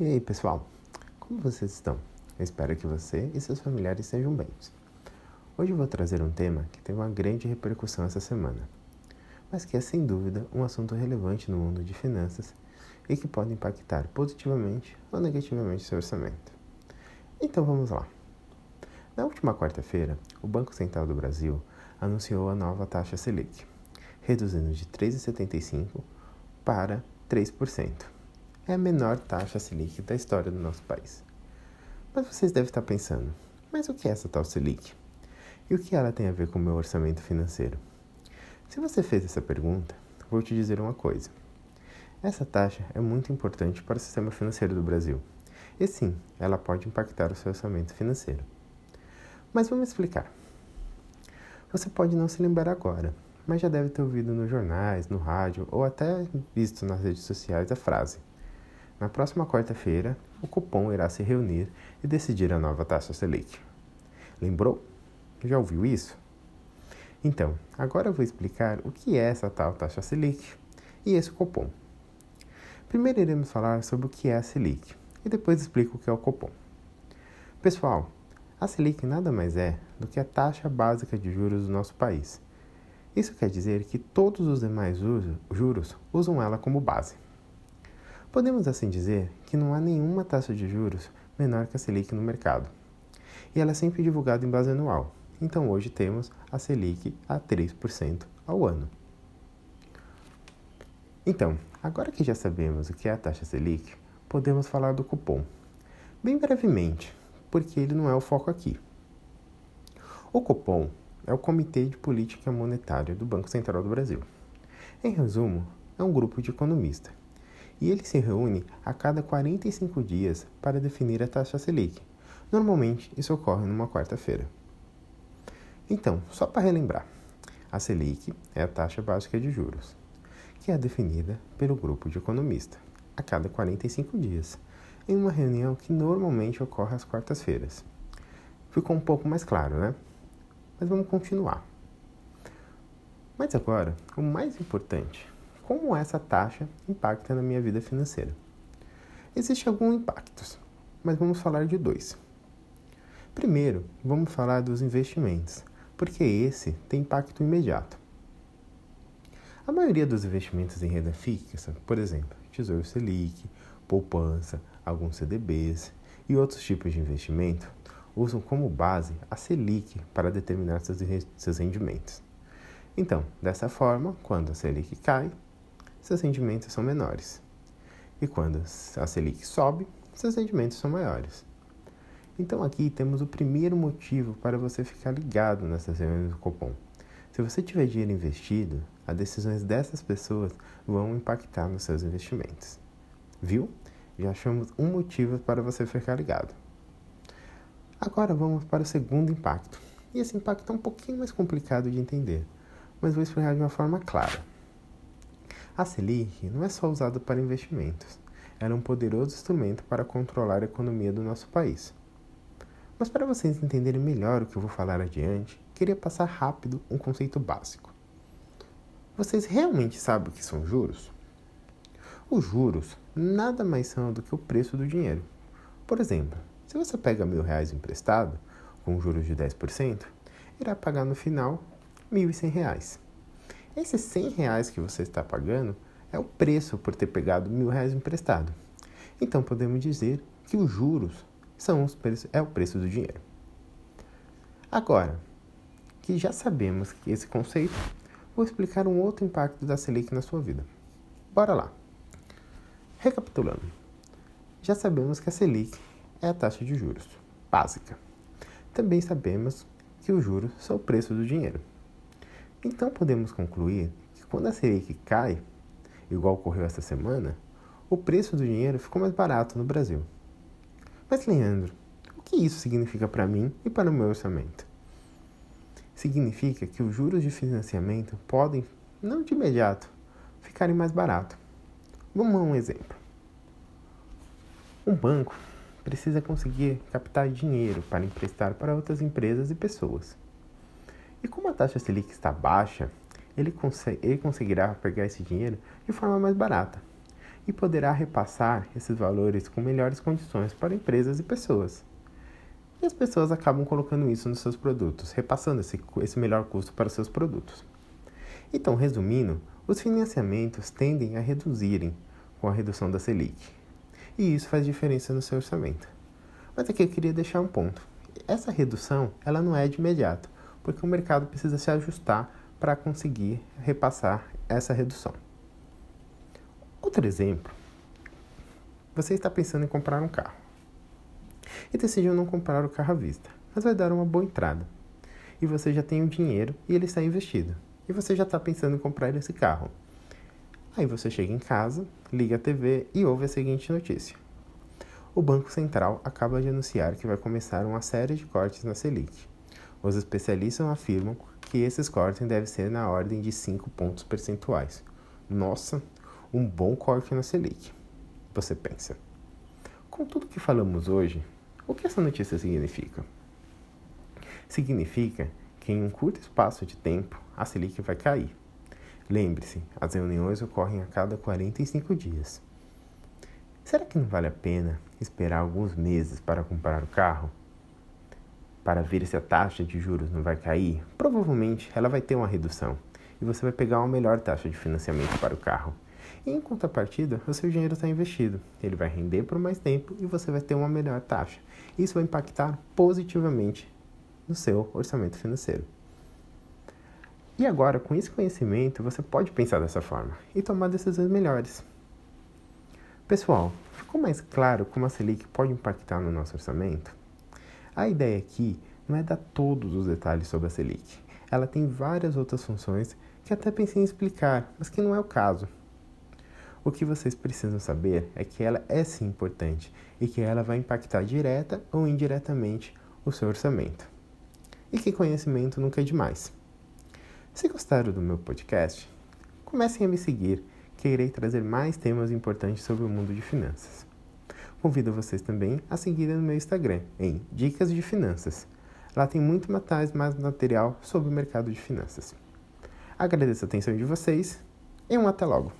E aí, pessoal? Como vocês estão? Eu espero que você e seus familiares estejam bem. Hoje eu vou trazer um tema que teve uma grande repercussão essa semana, mas que é sem dúvida um assunto relevante no mundo de finanças e que pode impactar positivamente ou negativamente seu orçamento. Então vamos lá. Na última quarta-feira, o Banco Central do Brasil anunciou a nova taxa Selic, reduzindo de 3,75% para 3% é a menor taxa Selic da história do nosso país. Mas vocês devem estar pensando, mas o que é essa tal Selic? E o que ela tem a ver com o meu orçamento financeiro? Se você fez essa pergunta, vou te dizer uma coisa. Essa taxa é muito importante para o sistema financeiro do Brasil. E sim, ela pode impactar o seu orçamento financeiro. Mas vamos explicar. Você pode não se lembrar agora, mas já deve ter ouvido nos jornais, no rádio ou até visto nas redes sociais a frase: na próxima quarta-feira, o cupom irá se reunir e decidir a nova taxa Selic. Lembrou? Já ouviu isso? Então, agora eu vou explicar o que é essa tal taxa Selic e esse cupom. Primeiro iremos falar sobre o que é a Selic e depois explico o que é o cupom. Pessoal, a Selic nada mais é do que a taxa básica de juros do nosso país. Isso quer dizer que todos os demais juros usam ela como base. Podemos assim dizer que não há nenhuma taxa de juros menor que a Selic no mercado. E ela é sempre divulgada em base anual. Então hoje temos a Selic a 3% ao ano. Então, agora que já sabemos o que é a taxa Selic, podemos falar do cupom. Bem brevemente, porque ele não é o foco aqui. O cupom é o Comitê de Política Monetária do Banco Central do Brasil. Em resumo, é um grupo de economistas e ele se reúne a cada 45 dias para definir a taxa Selic. Normalmente, isso ocorre numa quarta-feira. Então, só para relembrar, a Selic é a taxa básica de juros, que é definida pelo grupo de economistas a cada 45 dias, em uma reunião que normalmente ocorre às quartas-feiras. Ficou um pouco mais claro, né? Mas vamos continuar. Mas agora, o mais importante como essa taxa impacta na minha vida financeira. Existem alguns impactos, mas vamos falar de dois. Primeiro, vamos falar dos investimentos, porque esse tem impacto imediato. A maioria dos investimentos em renda fixa, por exemplo, Tesouro Selic, poupança, alguns CDBs e outros tipos de investimento, usam como base a Selic para determinar seus rendimentos. Então, dessa forma, quando a Selic cai, seus rendimentos são menores. E quando a Selic sobe, seus rendimentos são maiores. Então aqui temos o primeiro motivo para você ficar ligado nessas reuniões do Copom. Se você tiver dinheiro investido, as decisões dessas pessoas vão impactar nos seus investimentos. Viu? Já achamos um motivo para você ficar ligado. Agora vamos para o segundo impacto. E esse impacto é um pouquinho mais complicado de entender, mas vou explicar de uma forma clara. A Selic não é só usada para investimentos, ela é um poderoso instrumento para controlar a economia do nosso país. Mas para vocês entenderem melhor o que eu vou falar adiante, queria passar rápido um conceito básico. Vocês realmente sabem o que são juros? Os juros nada mais são do que o preço do dinheiro. Por exemplo, se você pega mil reais emprestado, com juros de 10%, irá pagar no final cem reais. Esses 100 reais que você está pagando é o preço por ter pegado mil reais emprestado. Então podemos dizer que os juros são os preços, é o preço do dinheiro. Agora, que já sabemos esse conceito, vou explicar um outro impacto da Selic na sua vida. Bora lá. Recapitulando, já sabemos que a Selic é a taxa de juros básica. Também sabemos que os juros são o preço do dinheiro. Então podemos concluir que quando a Selic cai, igual ocorreu essa semana, o preço do dinheiro ficou mais barato no Brasil. Mas, Leandro, o que isso significa para mim e para o meu orçamento? Significa que os juros de financiamento podem, não de imediato, ficarem mais baratos. Vamos a um exemplo. Um banco precisa conseguir captar dinheiro para emprestar para outras empresas e pessoas. E como a taxa Selic está baixa, ele, consegue, ele conseguirá pegar esse dinheiro de forma mais barata. e poderá repassar esses valores com melhores condições para empresas e pessoas. E as pessoas acabam colocando isso nos seus produtos, repassando esse, esse melhor custo para seus produtos. Então, resumindo, os financiamentos tendem a reduzirem com a redução da Selic. E isso faz diferença no seu orçamento. Mas aqui eu queria deixar um ponto. Essa redução, ela não é de imediato, porque o mercado precisa se ajustar para conseguir repassar essa redução. Outro exemplo, você está pensando em comprar um carro e decidiu não comprar o carro à vista, mas vai dar uma boa entrada. E você já tem o dinheiro e ele está investido. E você já está pensando em comprar esse carro. Aí você chega em casa, liga a TV e ouve a seguinte notícia. O Banco Central acaba de anunciar que vai começar uma série de cortes na Selic. Os especialistas afirmam que esses cortes devem ser na ordem de 5 pontos percentuais. Nossa, um bom corte na Selic. Você pensa. Com tudo que falamos hoje, o que essa notícia significa? Significa que em um curto espaço de tempo a Selic vai cair. Lembre-se, as reuniões ocorrem a cada 45 dias. Será que não vale a pena esperar alguns meses para comprar o carro? Para ver se a taxa de juros não vai cair? Provavelmente ela vai ter uma redução e você vai pegar uma melhor taxa de financiamento para o carro. E em contrapartida, o seu dinheiro está investido. Ele vai render por mais tempo e você vai ter uma melhor taxa. Isso vai impactar positivamente no seu orçamento financeiro. E agora, com esse conhecimento, você pode pensar dessa forma e tomar decisões melhores. Pessoal, ficou mais claro como a Selic pode impactar no nosso orçamento? A ideia aqui não é dar todos os detalhes sobre a Selic. Ela tem várias outras funções que até pensei em explicar, mas que não é o caso. O que vocês precisam saber é que ela é sim importante e que ela vai impactar direta ou indiretamente o seu orçamento. E que conhecimento nunca é demais. Se gostaram do meu podcast, comecem a me seguir, que irei trazer mais temas importantes sobre o mundo de finanças. Convido vocês também a seguirem no meu Instagram, em Dicas de Finanças. Lá tem muito mais material sobre o mercado de finanças. Agradeço a atenção de vocês e um até logo!